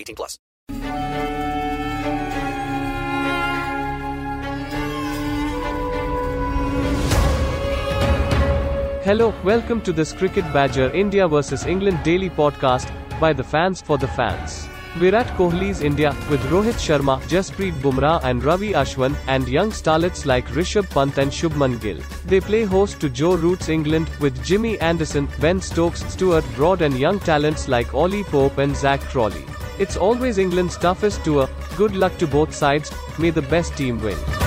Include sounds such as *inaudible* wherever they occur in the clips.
18 plus. Hello, welcome to this Cricket Badger India vs England daily podcast by the fans for the fans. Virat Kohli's India, with Rohit Sharma, Jasprit Bumrah and Ravi Ashwin, and young starlets like Rishabh Pant and Shubman Gill. They play host to Joe Root's England, with Jimmy Anderson, Ben Stokes, Stuart Broad and young talents like Ollie Pope and Zak Crawley. It's always England's toughest tour, good luck to both sides, may the best team win.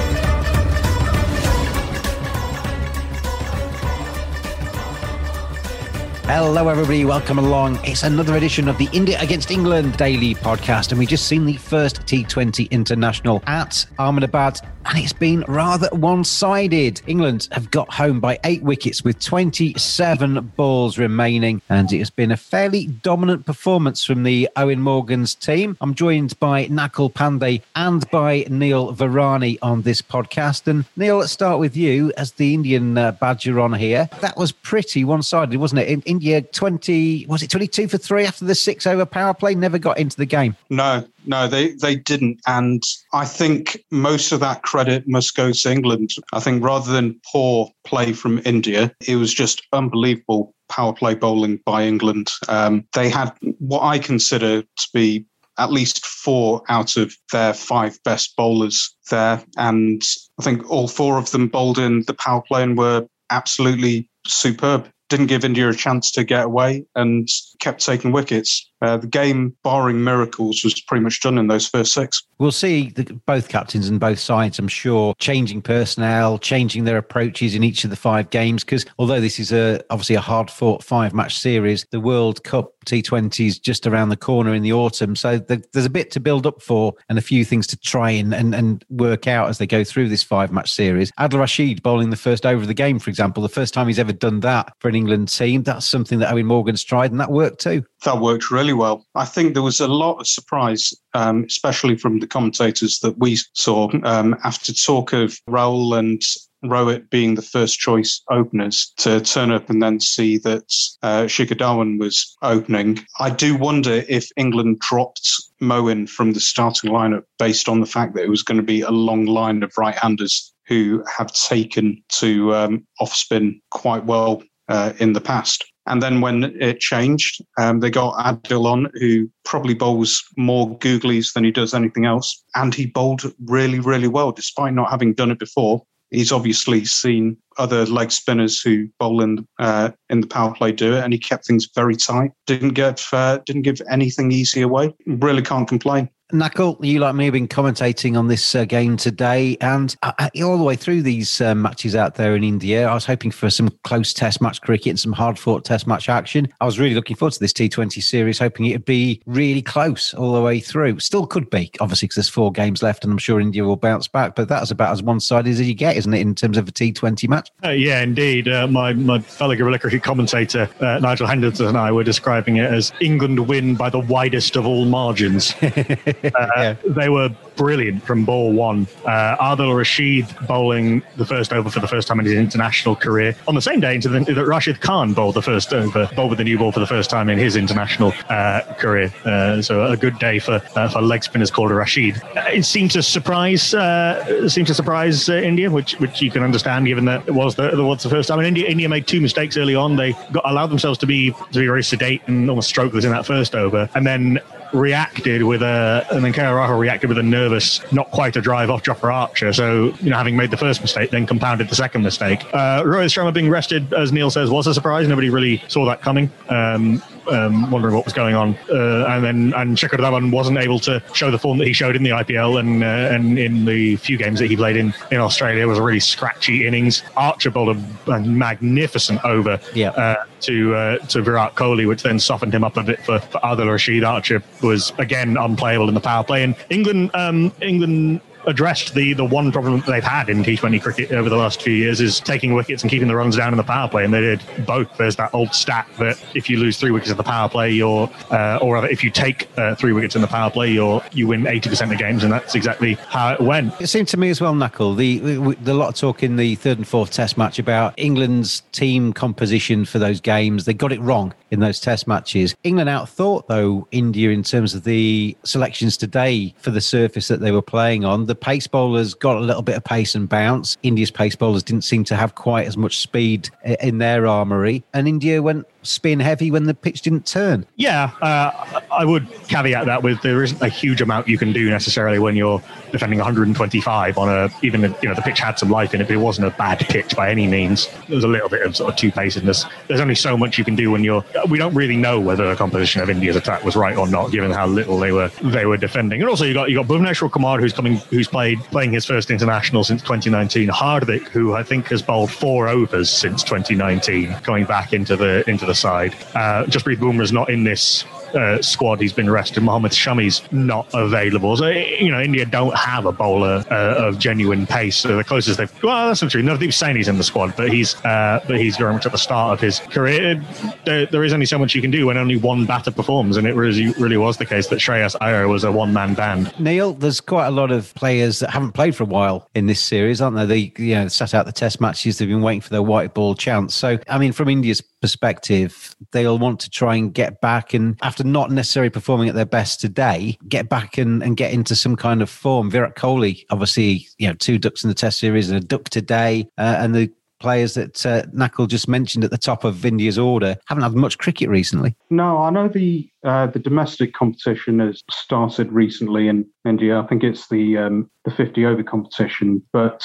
Hello, everybody. Welcome along. It's another edition of the India Against England daily podcast. And we've just seen the first T20 international at Ahmedabad, and it's been rather one sided. England have got home by eight wickets with 27 balls remaining, and it has been a fairly dominant performance from the Eoin Morgan's team. I'm joined by Nakul Pandey and by Neil Varani on this podcast. And Neil, let's start with you as the Indian uh, badger on here. That was pretty one sided, wasn't it? In- India 20, was it 22 for three after the six over power play? Never got into the game. No, no, they, they didn't. And I think most of that credit must go to England. I think rather than poor play from India, it was just unbelievable power play bowling by England. Um, they had what I consider to be at least four out of their five best bowlers there. And I think all four of them bowled in the power play and were absolutely superb didn't give India a chance to get away and kept taking wickets. Uh, the game, barring miracles, was pretty much done in those first six. We'll see the, both captains and both sides, I'm sure, changing personnel, changing their approaches in each of the five games. Because although this is a obviously a hard fought five match series, the World Cup T20 is just around the corner in the autumn. So the, there's a bit to build up for and a few things to try and, and, and work out as they go through this five match series. Adil Rashid bowling the first over of the game, for example, the first time he's ever done that for an England team. That's something that Eoin Morgan's tried and that worked too. That worked really well. I think there was a lot of surprise, um, especially from the commentators that we saw um, after talk of Rahul and Rohit being the first choice openers to turn up and then see that uh, Shikhar Dhawan was opening. I do wonder if England dropped Moeen from the starting lineup based on the fact that it was going to be a long line of right-handers who have taken to um, off spin quite well uh, in the past. And then when it changed, um, they got Adil on, who probably bowls more googlies than he does anything else. And he bowled really, really well, despite not having done it before. He's obviously seen other leg spinners who bowl in uh, in the power play do it, and he kept things very tight. Didn't give uh, didn't give anything easy away. Really can't complain. Nakul, you like me have been commentating on this uh, game today, and uh, all the way through these uh, matches out there in India, I was hoping for some close Test match cricket and some hard fought Test match action. I was really looking forward to this T20 series, hoping it'd be really close all the way through. Still could be, obviously, because there's four games left, and I'm sure India will bounce back. But that's about as one sided as you get, isn't it, in terms of a T20 match? Uh, yeah, indeed. Uh, my my fellow Guerrilla Cricket commentator uh, Nigel Henderson and I were describing it as England win by the widest of all margins. *laughs* *laughs* yeah. They were brilliant from ball one. Uh, Adil Rashid bowling the first over for the first time in his international career on the same day into the, that Rashid Khan bowled the first over, bowled with the new ball for the first time in his international uh, career. Uh, so a good day for uh, for leg spinners called Rashid. Uh, it seemed to surprise uh, seemed to surprise India, which which you can understand given that it was the, it was the first time. And India India made two mistakes early on. They got allowed themselves to be to be very sedate and almost strokeless in that first over, and then reacted with a, and then Rahul reacted with a nervous, not quite a drive off Jofra Archer. So, you know, having made the first mistake, then compounded the second mistake. Uh, Rohit Sharma being rested, as Neil says, was a surprise. Nobody really saw that coming. Um, um, wondering what was going on. Uh, and then and Shikhar Dhawan wasn't able to show the form that he showed in the IPL and uh, and in the few games that he played in in Australia it was a really scratchy innings. Archer bowled a, a magnificent over yeah. uh, to uh, to Virat Kohli, which then softened him up a bit for, for Adil Rashid. Archer was again unplayable in the power play, and England um, England addressed the the one problem that they've had in T20 cricket over the last few years is taking wickets and keeping the runs down in the power play, and they did both. There's that old stat that if you lose three wickets in the power play, you're, uh, or rather, if you take uh, three wickets in the power play, you're you win 80% of games, and that's exactly how it went. It seemed to me as well, Nakul. The, the, the lot of talk in the third and fourth Test match about England's team composition for those games. They got it wrong in those Test matches. England outthought though India in terms of the selections today for the surface that they were playing on. The pace bowlers got a little bit of pace and bounce. India's pace bowlers didn't seem to have quite as much speed in their armoury, and India went spin heavy when the pitch didn't turn. Yeah, uh, I would caveat that with there isn't a huge amount you can do necessarily when you're defending 125 on a even you know the pitch had some life in it, but it wasn't a bad pitch by any means. There was a little bit of sort of two paceedness. There's only so much you can do when you're. We don't really know whether the composition of India's attack was right or not, given how little they were they were defending. And also you got you got Bhuvneshwar Kumar who's coming who's played playing his first international since 2019. Hardik who I think has bowled four overs since 2019, coming back into the into the side. Uh, Jasprit Bumrah's not in this uh, squad. He's been rested. Mohammad Shami's not available. So, you know, India don't have a bowler uh, of genuine pace. So the closest they've, well, that's not true. Saying he's in the squad, but he's, uh, but he's very much at the start of his career. There, there is only so much you can do when only one batter performs. And it really, really was the case that Shreyas Iyer was a one man band. Neil, there's quite a lot of players that haven't played for a while in this series, aren't there? They, you know, sat out the test matches. They've been waiting for their white ball chance. So, I mean, from India's perspective, they'll want to try and get back and after not necessarily performing at their best today, get back and, and get into some kind of form. Virat Kohli, obviously, you know, two ducks in the test series and a duck today. Uh, and the players that uh, Nakul just mentioned at the top of India's order haven't had much cricket recently. No, I know the uh, the domestic competition has started recently in India. I think it's the um, the 50 over competition. But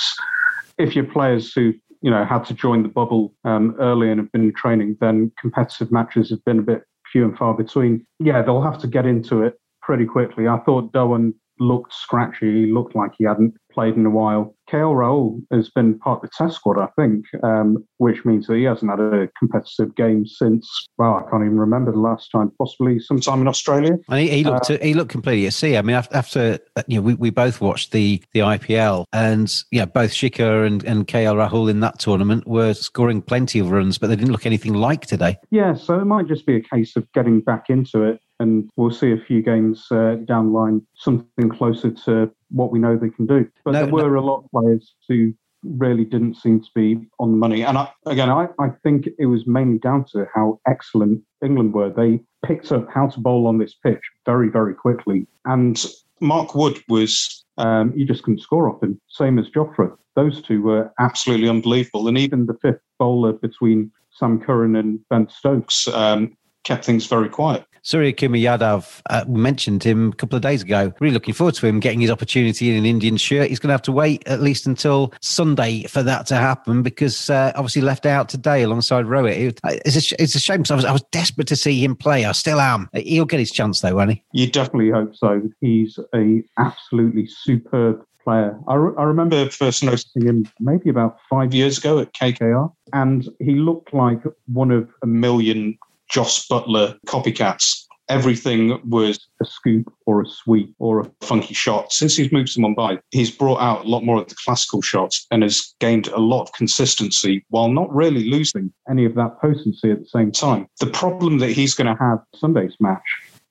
if your players who you know had to join the bubble um, early and have been training, then competitive matches have been a bit few and far between. Yeah, they'll have to get into it pretty quickly. I thought Dhawan looked scratchy. He looked like he hadn't played in a while. KL Rahul has been part of the test squad, I think, um, which means that he hasn't had a competitive game since, well, I can't even remember the last time, possibly sometime in Australia. And he, he looked uh, he looked completely at sea. I mean, after, uh, you know, we, we both watched the the IPL, and yeah, both Shikhar and, and KL Rahul in that tournament were scoring plenty of runs, but they didn't look anything like today. Yeah, so it might just be a case of getting back into it and we'll see a few games uh, down the line, something closer to what we know they can do. But no, there were no. a lot of players who really didn't seem to be on the money. And I, again, I, I think it was mainly down to how excellent England were. They picked up how to bowl on this pitch very, very quickly. And Mark Wood was, um, you just couldn't score off him, same as Jofra. Those two were absolutely unbelievable. And even the fifth bowler between Sam Curran and Ben Stokes um, kept things very quiet. Suryakumar Yadav uh, mentioned him a couple of days ago. Really looking forward to him getting his opportunity in an Indian shirt. He's going to have to wait at least until Sunday for that to happen because uh, obviously left out today alongside Rohit. It, it's, a, it's a shame because I was, I was desperate to see him play. I still am. He'll get his chance though, won't he? You definitely hope so. He's a absolutely superb player. I, re- I remember first noticing him maybe about five years ago at KKR, and he looked like one of a million Jos Buttler copycats. Everything was a scoop or a sweep or a funky shot. Since he's moved to Mumbai, he's brought out a lot more of the classical shots and has gained a lot of consistency while not really losing any of that potency at the same time. The problem that he's going to have Sunday's match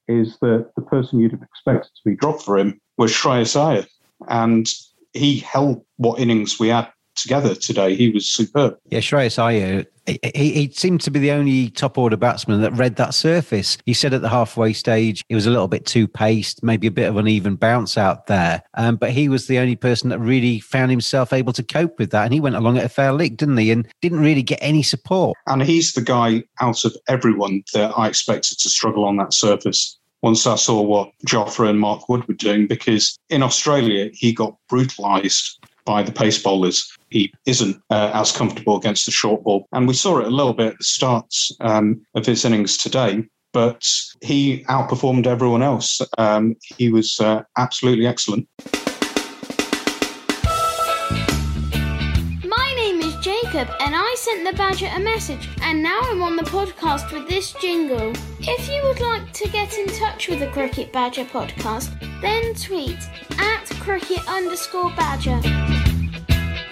is that the person you'd have expected to be dropped for him was Shreyas Iyer. And he held what innings we had together today. He was superb. Yeah, Shreyas Iyer, he, he, seemed to be the only top order batsman that read that surface. He said at the halfway stage it was a little bit too paced, maybe a bit of an uneven bounce out there. Um, but he was the only person that really found himself able to cope with that. And he went along at a fair lick, didn't he? And didn't really get any support. And he's the guy out of everyone that I expected to struggle on that surface once I saw what Jofra and Mark Wood were doing, because in Australia, he got brutalised by the pace bowlers. He isn't uh, as comfortable against the short ball. And we saw it a little bit at the starts um, of his innings today, but he outperformed everyone else. Um, he was uh, absolutely excellent. My name is Jacob, and I sent the Badger a message, and now I'm on the podcast with this jingle. If you would like to get in touch with the Cricket Badger podcast, then tweet at cricket underscore badger.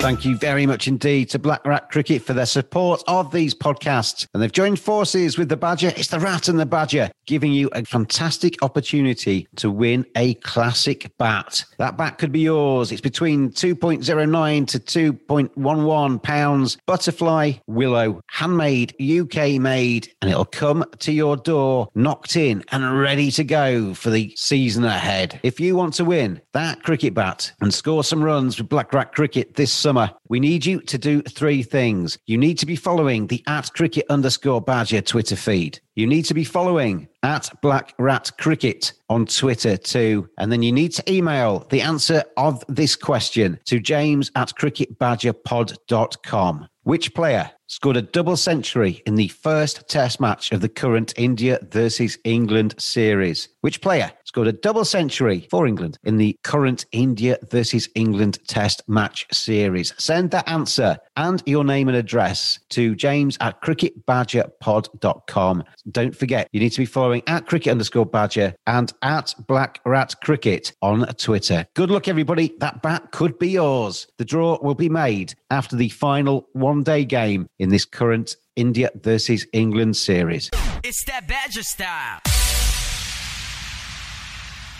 Thank you very much indeed to Black Rat Cricket for their support of these podcasts. And they've joined forces with the Badger. It's the Rat and the Badger, giving you a fantastic opportunity to win a classic bat. That bat could be yours. It's between 2.09 to 2.11 pounds. Butterfly, willow, handmade, UK made, and it'll come to your door, knocked in and ready to go for the season ahead. If you want to win that cricket bat and score some runs with Black Rat Cricket this summer, summer, we need you to do three things. You need to be following the at cricket underscore badger Twitter feed. You need to be following at Black Rat Cricket on Twitter too. And then you need to email the answer of this question to james at cricketbadgerpod.com. Which player scored a double century in the first test match of the current India versus England series? Which player scored a double century for England in the current India versus England test match series? Send that answer and your name and address to james at cricketbadgerpod.com. Don't forget, you need to be following at cricket underscore badger and at black rat cricket on Twitter. Good luck, everybody. That bat could be yours. The draw will be made after the final one day game in this current India versus England series. It's that Badger style.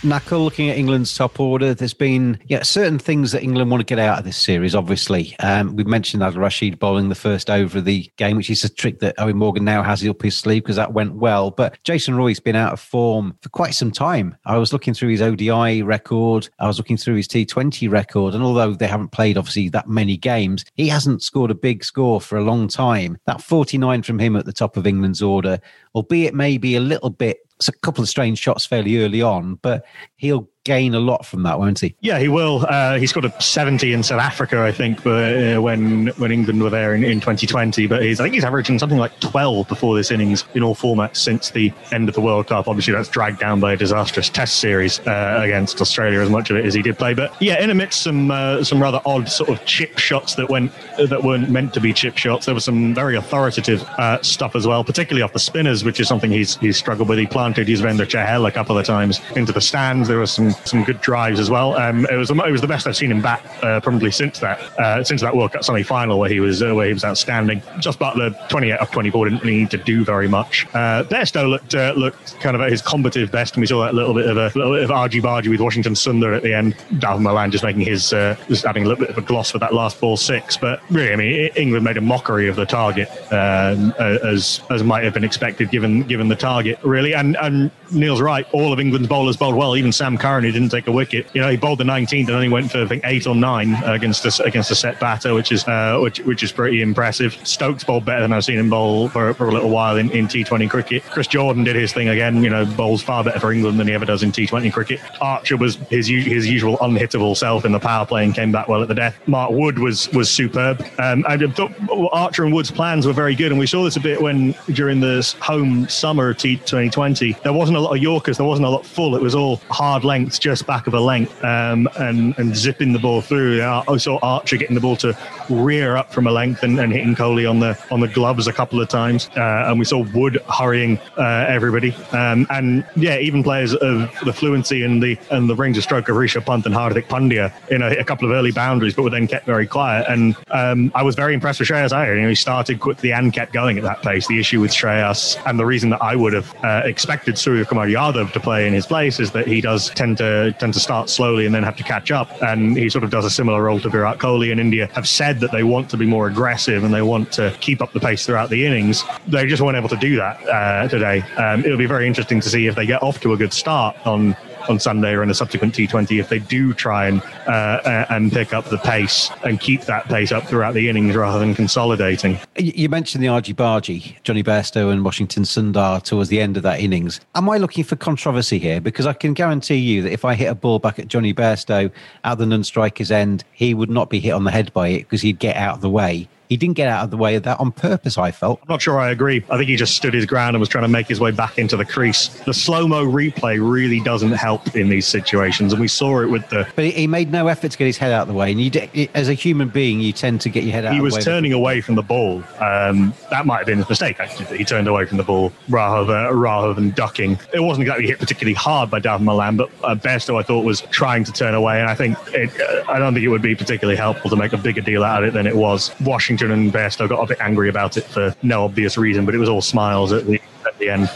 Nakul, looking at England's top order, there's been yeah certain things that England want to get out of this series. Obviously, um, we've mentioned that Rashid bowling the first over of the game, which is a trick that Eoin Morgan now has up his sleeve because that went well. But Jason Roy's been out of form for quite some time. I was looking through his ODI record, I was looking through his T20 record, and although they haven't played obviously that many games, he hasn't scored a big score for a long time. That 49 from him at the top of England's order, albeit maybe a little bit a couple of strange shots fairly early on, but he'll gain a lot from that, won't he? Yeah, he will. Uh, he scored a 70 in South Africa, I think, but, uh, when when England were there in, in 2020. But he's, I think he's averaging something like 12 before this innings in all formats since the end of the World Cup. Obviously, that's dragged down by a disastrous Test series uh, against Australia, as much of it as he did play. But yeah, in amidst some uh, some rather odd sort of chip shots that went that weren't meant to be chip shots, there was some very authoritative uh, stuff as well, particularly off the spinners, which is something he's he's struggled with. He planted Yuzvendra Chahal a couple of times into the stands. There was some some good drives as well. Um, it was it was the best I've seen him bat uh, probably since that uh, since that World Cup semi final where he was uh, where he was outstanding. Jos Buttler 28 of 24 didn't need to do very much. Uh, Bairstow looked uh, looked kind of at his combative best, and we saw that little bit of a little bit of argy bargy with Washington Sundar at the end. Dawid Malan just making his uh, just having a little bit of a gloss for that last ball six. But really, I mean, England made a mockery of the target um, as as might have been expected given given the target really. And and Neil's right, all of England's bowlers bowled well. Even Sam Curran he didn't take a wicket. You know, he bowled the 19th and only went for I think eight or nine against a, against a set batter, which is uh, which which is pretty impressive. Stokes bowled better than I've seen him bowl for, for a little while in, in T20 cricket. Chris Jordan did his thing again. You know, bowls far better for England than he ever does in T20 cricket. Archer was his his usual unhittable self in the power play and came back well at the death. Mark Wood was was superb. Um, I thought Archer and Wood's plans were very good, and we saw this a bit when during the home summer of T2020 there wasn't a lot of Yorkers, there wasn't a lot full. It was all hard lengths, just back of a length, um, and and zipping the ball through. I saw Archer getting the ball to rear up from a length and, and hitting Kohli on the on the gloves a couple of times, uh, and we saw Wood hurrying uh, everybody, um, and yeah, even players of the fluency and the and the range of stroke of Rishabh Pant and Hardik Pandya in a, a couple of early boundaries, but were then kept very quiet. And um, I was very impressed with Shreyas Iyer. You know, he started quickly and kept going at that pace. The issue with Shreyas, and the reason that I would have uh, expected Suryakumar Yadav to play in his place, is that he does tend to tend to start slowly and then have to catch up, and he sort of does a similar role to Virat Kohli. in India have said that they want to be more aggressive and they want to keep up the pace throughout the innings. They just weren't able to do that uh, today. Um, it'll be very interesting to see if they get off to a good start on on Sunday or in a subsequent T20 if they do try and uh, and pick up the pace and keep that pace up throughout the innings rather than consolidating. You mentioned the Argy Bargy, Jonny Bairstow and Washington Sundar towards the end of that innings. Am I looking for controversy here? Because I can guarantee you that if I hit a ball back at Jonny Bairstow at the non-striker's end, he would not be hit on the head by it because he'd get out of the way he didn't get out of the way of that on purpose, I felt. I'm not sure I agree. I think he just stood his ground and was trying to make his way back into the crease. The slow mo replay really doesn't help in these situations, and we saw it with the. But he made no effort to get his head out of the way. And you, as a human being, you tend to get your head out he was turning away from the ball. Um, that might have been his mistake, actually, that he turned away from the ball rather than, rather than ducking. It wasn't exactly hit particularly hard by Dawid Malan, but uh, Bairstow, I thought, was trying to turn away. And I think it, uh, I don't think it would be particularly helpful to make a bigger deal out of it than it was. Washington and Bairstow got got a bit angry about it for no obvious reason, but it was all smiles at the at the end.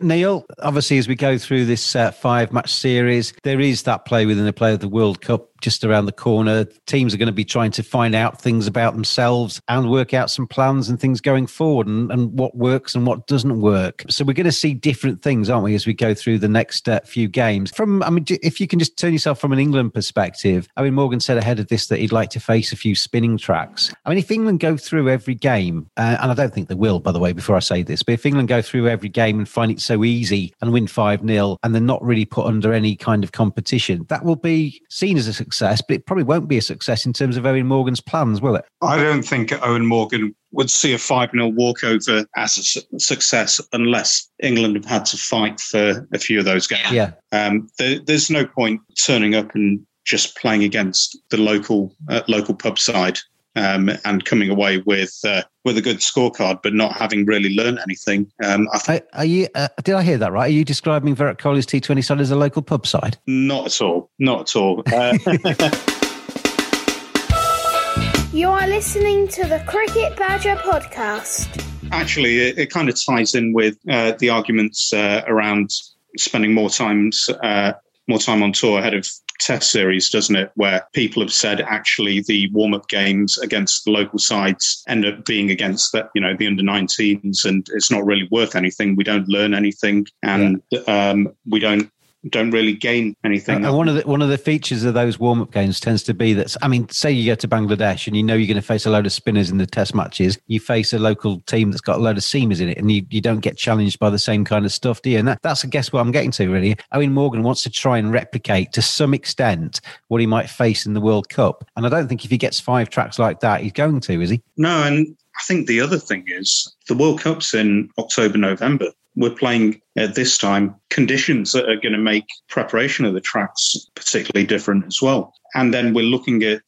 *laughs* Neil, obviously, as we go through this uh, five match series, there is that play within the play of the World Cup just around the corner. Teams are going to be trying to find out things about themselves and work out some plans and things going forward and, and what works and what doesn't work. So we're going to see different things, aren't we, as we go through the next uh, few games. From, I mean, if you can just turn yourself from an England perspective, I mean, Morgan said ahead of this that he'd like to face a few spinning tracks. I mean, if England go through every game, uh, and I don't think they will, by the way, before I say this, but if England go through every game and find it so easy and win 5 0 and they're not really put under any kind of competition, that will be seen as a success success, but it probably won't be a success in terms of Eoin Morgan's plans, will it? I don't think Eoin Morgan would see a 5 0 walkover as a su- success unless England have had to fight for a few of those games. Yeah. Um, there, there's no point turning up and just playing against the local uh, local pub side um, and coming away with uh, with a good scorecard, but not having really learned anything. Um, I th- are, are, you? Uh, did I hear that right? Are you describing Virat Kohli's T20 side as a local pub side? Not at all. Not at all. Uh, *laughs* you are listening to the Cricket Badger podcast. Actually, it, it kind of ties in with uh, the arguments uh, around spending more times uh, more time on tour ahead of test series, doesn't it? Where people have said actually the warm up games against the local sides end up being against the, you know, the under 19s and it's not really worth anything. We don't learn anything and yeah. um, we don't don't really gain anything. And one of the one of the features of those warm up games tends to be that I mean, say you go to Bangladesh and you know you're going to face a load of spinners in the Test matches. You face a local team that's got a load of seamers in it, and you, you don't get challenged by the same kind of stuff, do you? And that, that's I guess what I'm getting to really. Eoin Morgan wants to try and replicate to some extent what he might face in the World Cup, and I don't think if he gets five tracks like that, he's going to, is he? No, and I think the other thing is the World Cup's in October, November we're playing at this time conditions that are going to make preparation of the tracks particularly different as well. And then we're looking at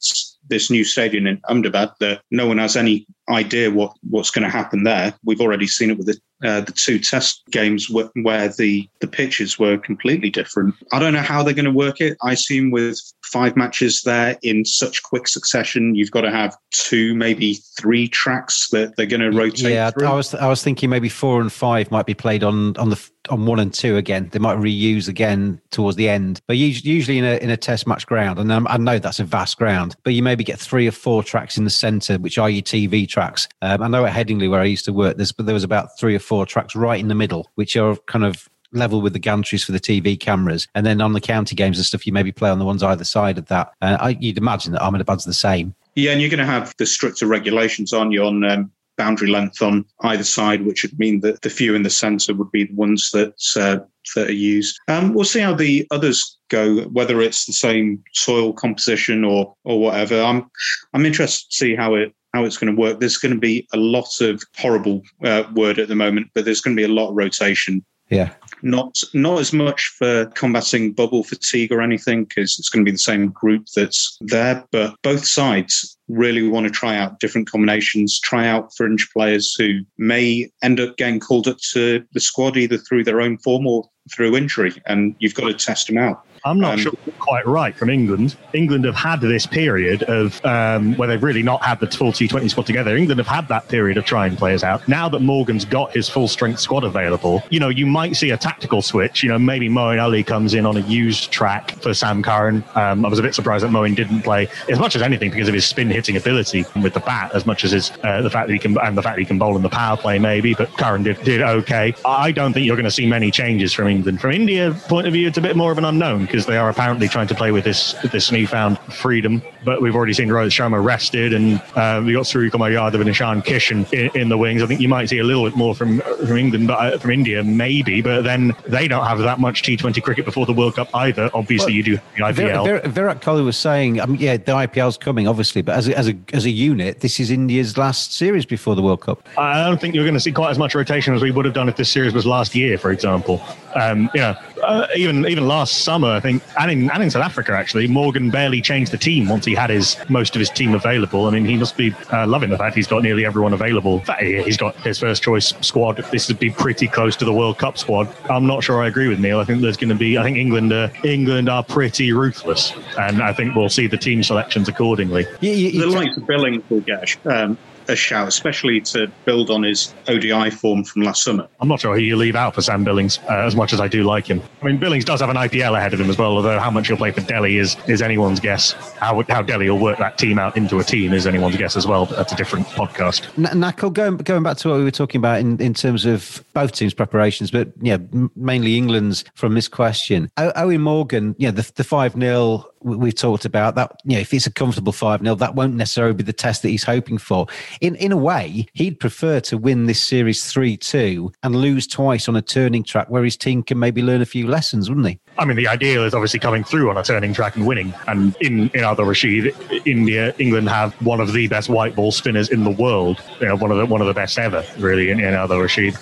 this new stadium in Ahmedabad that no one has any idea what, what's going to happen there. We've already seen it with the, uh, the two test games where, where the, the pitches were completely different. I don't know how they're going to work it. I assume with five matches there in such quick succession, you've got to have two, maybe three tracks that they're going to rotate. Yeah, through. I was I was thinking maybe four and five might be played on on the on one and two again. They might reuse again towards the end, but usually in a in a test match ground, and I know that's a vast ground, but you maybe get three or four tracks in the centre, which are your TV tracks. Um, I know at Headingley where I used to work, there's but there was about three or four tracks right in the middle, which are kind of level with the gantries for the TV cameras, and then on the county games and stuff, you maybe play on the ones either side of that. Uh, I, you'd imagine that Ahmedabad's the same. Yeah, and you're going to have the stricter regulations on you on um, boundary length on either side, which would mean that the few in the centre would be the ones that uh, that are used. Um, we'll see how the others go, whether it's the same soil composition or or whatever. I'm I'm interested to see how it how it's going to work. There's going to be a lot of horrible uh, word at the moment, but there's going to be a lot of rotation. Yeah. Not not as much for combating bubble fatigue or anything because it's going to be the same group that's there, but both sides really want to try out different combinations, try out fringe players who may end up getting called up to the squad either through their own form or through injury, and you've got to test them out. I'm not um, sure quite right from England. England have had this period of um, where they've really not had the full T20 squad together. England have had that period of trying players out. Now that Morgan's got his full strength squad available, you know, you might see a tactical switch. You know, maybe Moeen Ali comes in on a used track for Sam Curran. Um, I was a bit surprised that Moeen didn't play as much as anything because of his spin hitting ability with the bat, as much as his uh, the fact that he can and the fact that he can bowl in the power play maybe. But Curran did did okay. I don't think you're going to see many changes from England. From India point of view, it's a bit more of an unknown because they are apparently trying to play with this this newfound freedom. But we've already seen Rohit Sharma rested, and uh, we got Suryakumar Yadav and Ishan Kishan in, in, the wings. I think you might see a little bit more from from England, but uh, from India maybe. But then they don't have that much T20 cricket before the World Cup either. Obviously, well, you do the IPL. Vir- Virat Kohli was saying, um, yeah, the IPL's coming, obviously, but as a, as a as a unit, this is India's last series before the World Cup. I don't think you're going to see quite as much rotation as we would have done if this series was last year, for example. Um, you know, uh, even even last summer, I think, and in, and in South Africa actually, Morgan barely changed the team once he had his most of his team available. I mean, he must be uh, loving the fact he's got nearly everyone available. He's got his first choice squad. This would be pretty close to the World Cup squad. I'm not sure I agree with Neil. I think there's going to be. I think England uh, England are pretty ruthless, and I think we'll see the team selections accordingly. Yeah, yeah, the likes of Billings will get um, a shout, especially to build on his ODI form from last summer. I'm not sure who you leave out for Sam Billings, uh, as much as I do like him. I mean, Billings does have an IPL ahead of him as well, although how much he'll play for Delhi is is anyone's guess. How how Delhi will work that team out into a team is anyone's guess as well. But that's a different podcast. N- Nakul, going going back to what we were talking about in, in terms of both teams' preparations, but yeah, mainly England's from this question. O- Eoin Morgan, yeah, the the five 0 we've talked about that you know if it's a comfortable 5-0 that won't necessarily be the test that he's hoping for in in a way he'd prefer to win this series 3-2 and lose twice on a turning track where his team can maybe learn a few lessons wouldn't he I mean, the ideal is obviously coming through on a turning track and winning. And in, in Adil Rashid, India, England have one of the best white ball spinners in the world. You know, one of the one of the best ever, really, in, in Rashid.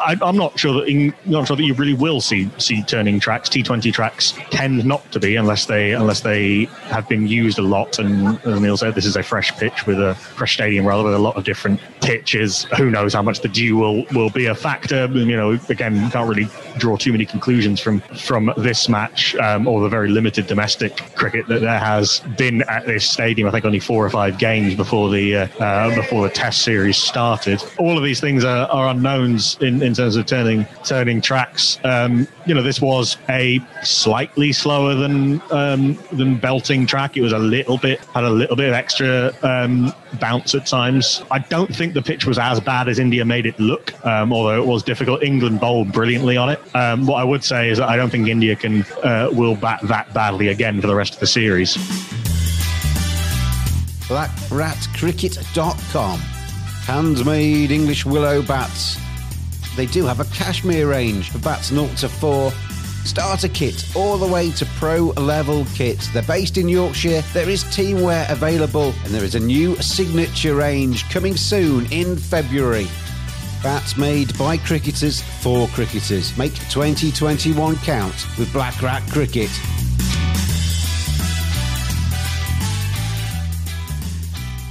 I, am not sure that in, not sure that you really will see see turning tracks. T20 tracks tend not to be unless they unless they have been used a lot. And as Neil said, this is a fresh pitch with a fresh stadium, rather with a lot of different pitches. Who knows how much the dew will will be a factor? You know, again, can't really draw too many conclusions from from this match um, or the very limited domestic cricket that there has been at this stadium. I think only four or five games before the uh, uh, before the Test series started. All of these things are, are unknowns in, in terms of turning turning tracks. Um, you know, this was a slightly slower than um, than belting track. It was a little bit had a little bit of extra um, bounce at times. I don't think the pitch was as bad as India made it look, um, although it was difficult. England bowled brilliantly on it. Um, what I would say is that I don't think India can uh, will bat that badly again for the rest of the series. BlackRatCricket.com. Handmade English willow bats. They do have a Kashmir range for bats 0 to 4 starter kit all the way to pro level kits. They're based in Yorkshire. There is teamwear available, and there is a new signature range coming soon in February. Bats made by cricketers for cricketers. Make 2021 count with Black Rat Cricket.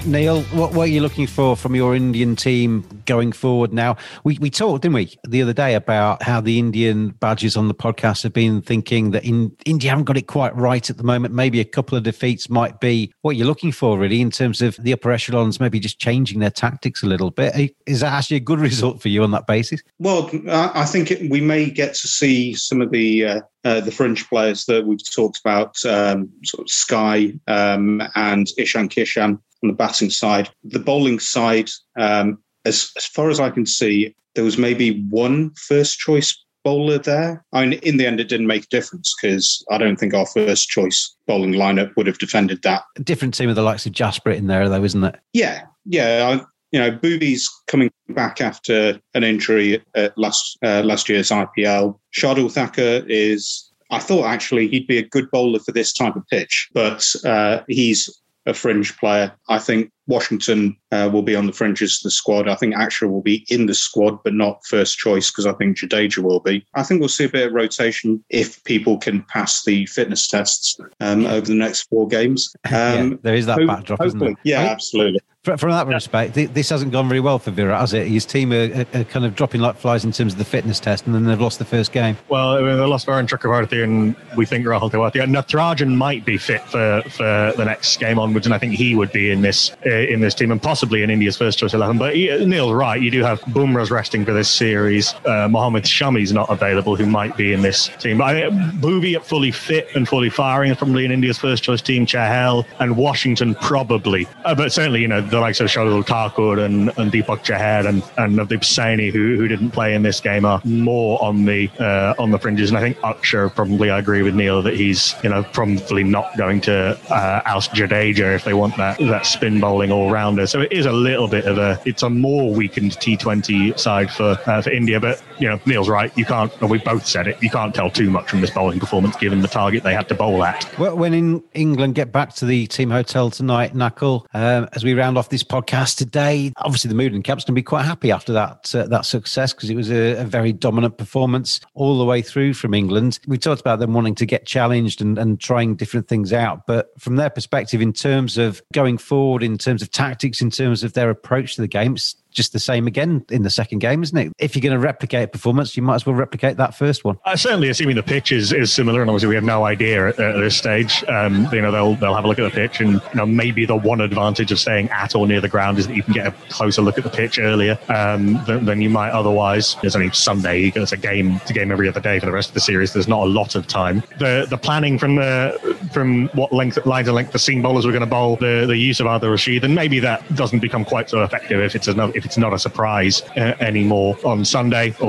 Neil, what, what, are you looking for from your Indian team going forward now? We, we talked, didn't we, the other day about how the Indian badges on the podcast have been thinking that in India haven't got it quite right at the moment. Maybe a couple of defeats might be what you're looking for, really, in terms of the upper echelons maybe just changing their tactics a little bit. Is that actually a good *laughs* result for you on that basis? Well, I think it, we may get to see some of the uh, uh, the French players that we've talked about, um, sort of Sky um, and Ishan Kishan on the batting side. The bowling side, um, as, as far as I can see, there was maybe one first choice bowler there. I mean, in the end, it didn't make a difference because I don't think our first choice bowling lineup would have defended that. A different team with the likes of Jasper in there, though, isn't it? Yeah, yeah. I, you know, Bhuvi's coming back after an injury at last uh, last year's IPL. Shardul Thakur is. I thought actually he'd be a good bowler for this type of pitch, but uh, he's a fringe player. I think Washington uh, will be on the fringes of the squad. I think Akshar will be in the squad, but not first choice because I think Jadeja will be. I think we'll see a bit of rotation if people can pass the fitness tests um, over the next four games. *laughs* Um, yeah, there is that backdrop, isn't there? Yeah, absolutely. From that respect, this hasn't gone very well for Virat, has it? His team are, are, kind of dropping like flies in terms of the fitness test, and then they've lost the first game. Well, they lost Varun Chakravarthy, and we think Rahul Tewatia. Natarajan might be fit for, for the next game onwards, and I think he would be in this uh, in this team, and possibly in India's first choice eleven. But he, Neil's right; you do have Bumrah's resting for this series. Uh, Mohammad Shami's not available, who might be in this team. But I Bhuvi at fully fit and fully firing is probably in India's first choice team. Chahal and Washington probably, uh, but certainly you know the likes of Shardul Thakur and, and Deepak Chahar and, and Navdeep Saini, who, who didn't play in this game, are more on the uh, on the fringes. And I think Akshar probably, I agree with Neil that he's you know probably not going to uh, oust Jadeja if they want that that spin bowling all rounder. So it is a little bit of a it's a more weakened T20 side for uh, for India. But you know Neil's right. You can't, and we both said it. You can't tell too much from this bowling performance given the target they had to bowl at. Well, when in England get back to the team hotel tonight, Nakul, um, as we round off this podcast today. Obviously, the mood and caps can be quite happy after that uh, that success because it was a, a, very dominant performance all the way through from England. We talked about them wanting to get challenged and, and trying different things out, but from their perspective, in terms of going forward, in terms of tactics, in terms of their approach to the game, it's just the same again in the second game, isn't it? If you're going to replicate performance, you might as well replicate that first one. Uh, certainly, assuming the pitch is, is similar, and obviously we have no idea at, at this stage. Um, you know, they'll they'll have a look at the pitch, and you know maybe the one advantage of staying at or near the ground is that you can get a closer look at the pitch earlier um, than, than, you might otherwise. There's only Sunday; it's a game, it's a game every other day for the rest of the series. There's not a lot of time. The the planning from the from what length lines of length the seam bowlers were going to bowl, the the use of Adil Rashid, and maybe that doesn't become quite so effective if it's another if it's not a surprise uh, anymore on Sunday or,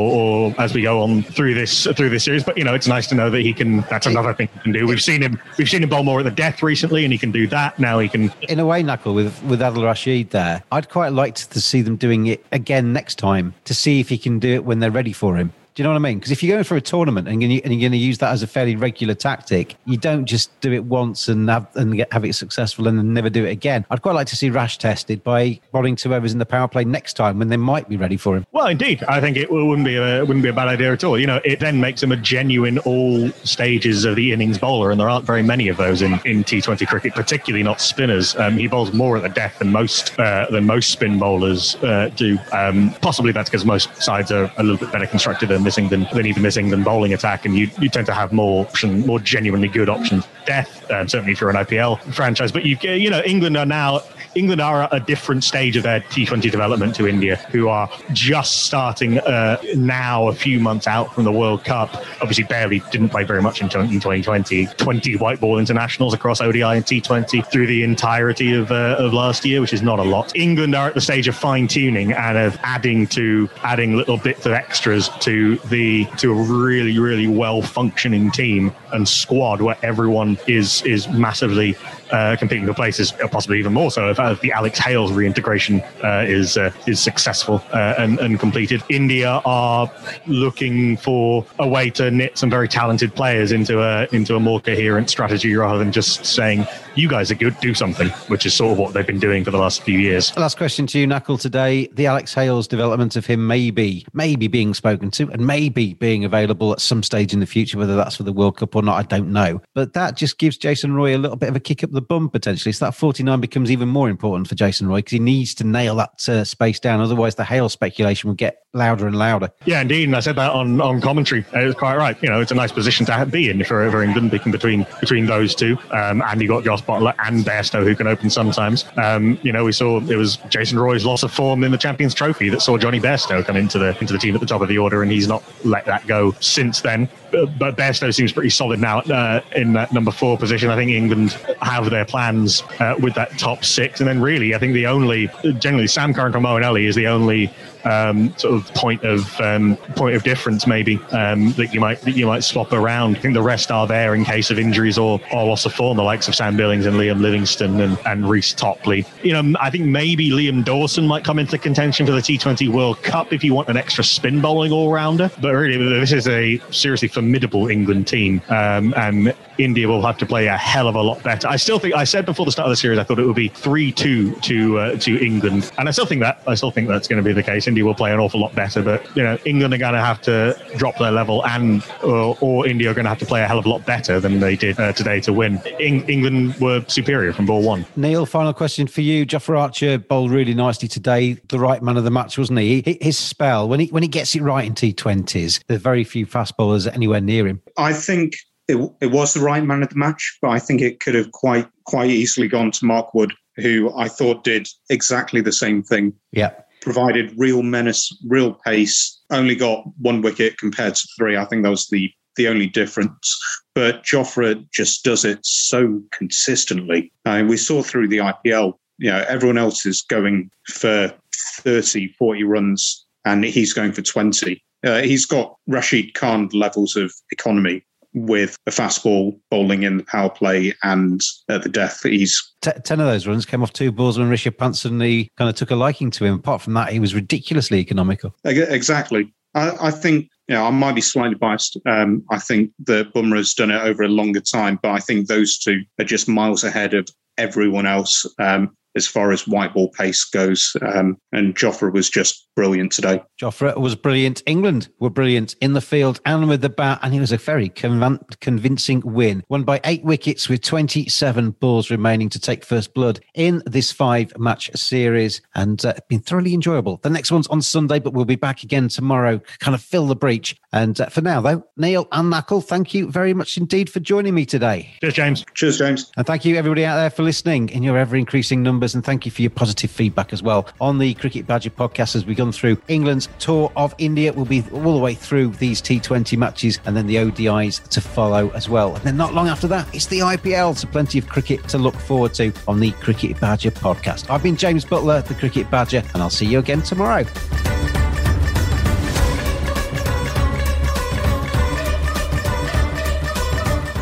or, as we go on through this through this series. But you know, it's nice to know that he can. That's another thing he can do. We've seen him. We've seen him bowl more at the death recently, and he can do that. Now he can. In a way, Nakul with with Adil Rashid there. I'd quite like to see them doing it again next time to see if he can do it when they're ready for him. Do you know what I mean? Because if you're going for a tournament and you're, and you're going to use that as a fairly regular tactic, you don't just do it once and have and get, have it successful and then never do it again. I'd quite like to see Rash tested by bowling two overs in the power play next time when they might be ready for him. Well, indeed, I think it wouldn't be a wouldn't be a bad idea at all. You know, it then makes him a genuine all stages of the innings bowler, and there aren't very many of those in, in T20 cricket, particularly not spinners. Um, he bowls more at the death than most uh, than most spin bowlers uh, do. Um, possibly that's because most sides are a little bit better constructed than missing than, than even missing than bowling attack, and you, you tend to have more option, more genuinely good options. Death, um, certainly for an IPL franchise, but you you know England are now England are at a different stage of their T20 development to India, who are just starting uh, now, a few months out from the World Cup. Obviously, barely didn't play very much in 2020. 20 white ball internationals across ODI and T20 through the entirety of, uh, of last year, which is not a lot. England are at the stage of fine tuning and of adding to adding little bits of extras to the to a really really well functioning team and squad where everyone is is massively uh, competing for places, possibly even more so if, if the Alex Hales reintegration uh, is uh, is successful uh, and, and completed. India are looking for a way to knit some very talented players into a into a more coherent strategy rather than just saying you guys are good, do something, which is sort of what they've been doing for the last few years. Last question to you, Nakul. Today, the Alex Hales development of him maybe maybe being spoken to and maybe being available at some stage in the future, whether that's for the World Cup or not, I don't know. But that just gives Jason Roy a little bit of a kick up the bum potentially. So that 49 becomes even more important for Jason Roy because he needs to nail that uh, space down. Otherwise, the Hale speculation will get louder and louder. Yeah, indeed. And I said that on, on commentary. It was quite right. You know, it's a nice position to be in for, for England, picking between between those two. Um, and you got Josh Buttler and Bairstow who can open sometimes. Um, you know, we saw it was Jason Roy's loss of form in the Champions Trophy that saw Jonny Bairstow come into the into the team at the top of the order, and he's not let that go since then. But, but Bairstow seems pretty solid now uh, in that number four position. I think England have their plans uh, with that top six, and then really, I think the only generally Sam Curran Ali is the only um, sort of point of um, point of difference maybe um, that you might that you might swap around. I think the rest are there in case of injuries or, or loss of form, the likes of Sam Billings and Liam Livingstone and, and Reece Topley. You know, I think maybe Liam Dawson might come into contention for the T20 World Cup if you want an extra spin bowling all rounder. But really, this is a seriously formidable England team, um, and India will have to play a hell of a lot better. I still think I said before the start of the series I thought it would be three two to uh, to England, and I still think that I still think that's going to be the case. India will play an awful lot better, but you know England are going to have to drop their level, and or, or India are going to have to play a hell of a lot better than they did uh, today to win. In- England were superior from ball one. Neil, final question for you. Jofra Archer bowled really nicely today. The right man of the match, wasn't he? he his spell when he when he gets it right in T20s, there's very few fast bowlers anywhere near him. I think it, it was the right man of the match, but I think it could have quite quite easily gone to Mark Wood, who I thought did exactly the same thing. Yeah. Provided real menace, real pace, only got one wicket compared to three. I think that was the the only difference. But Jofra just does it so consistently. I mean, we saw through the IPL, you know, everyone else is going for 30, 40 runs, and he's going for 20. Uh, he's got Rashid Khan levels of economy with a fastball bowling in the power play and at the death. He's T- ten of those runs came off two balls when Rishabh Pant he kind of took a liking to him. Apart from that, he was ridiculously economical. Exactly. I, I think you know, I might be slightly biased. Um, I think that Bumrah's done it over a longer time, but I think those two are just miles ahead of everyone else. Um, as far as white ball pace goes. Um, and Jofra was just brilliant today. Jofra was brilliant. England were brilliant in the field and with the bat, and it was a very convincing win. Won by eight wickets with 27 balls remaining to take first blood in this five match series, and uh, been thoroughly enjoyable. The next one's on Sunday, but we'll be back again tomorrow, kind of fill the breach. And uh, for now, though, Neil and Nakul, thank you very much indeed for joining me today. Cheers, James. Cheers, James. And thank you, everybody out there, for listening in your ever increasing numbers numbers. And thank you for your positive feedback as well on the Cricket Badger podcast as we've gone through England's tour of India. We'll be all the way through these T20 matches and then the ODIs to follow as well. And then not long after that, it's the IPL. So plenty of cricket to look forward to on the Cricket Badger podcast. I've been James Buttler, the Cricket Badger, and I'll see you again tomorrow.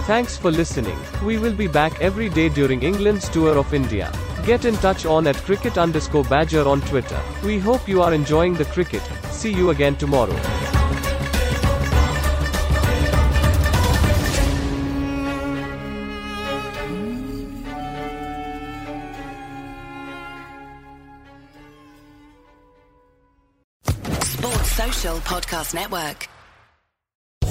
Thanks for listening. We will be back every day during England's tour of India. Get in touch on at cricket underscore badger on Twitter. We hope you are enjoying the cricket. See you again tomorrow. Sports Social Podcast Network.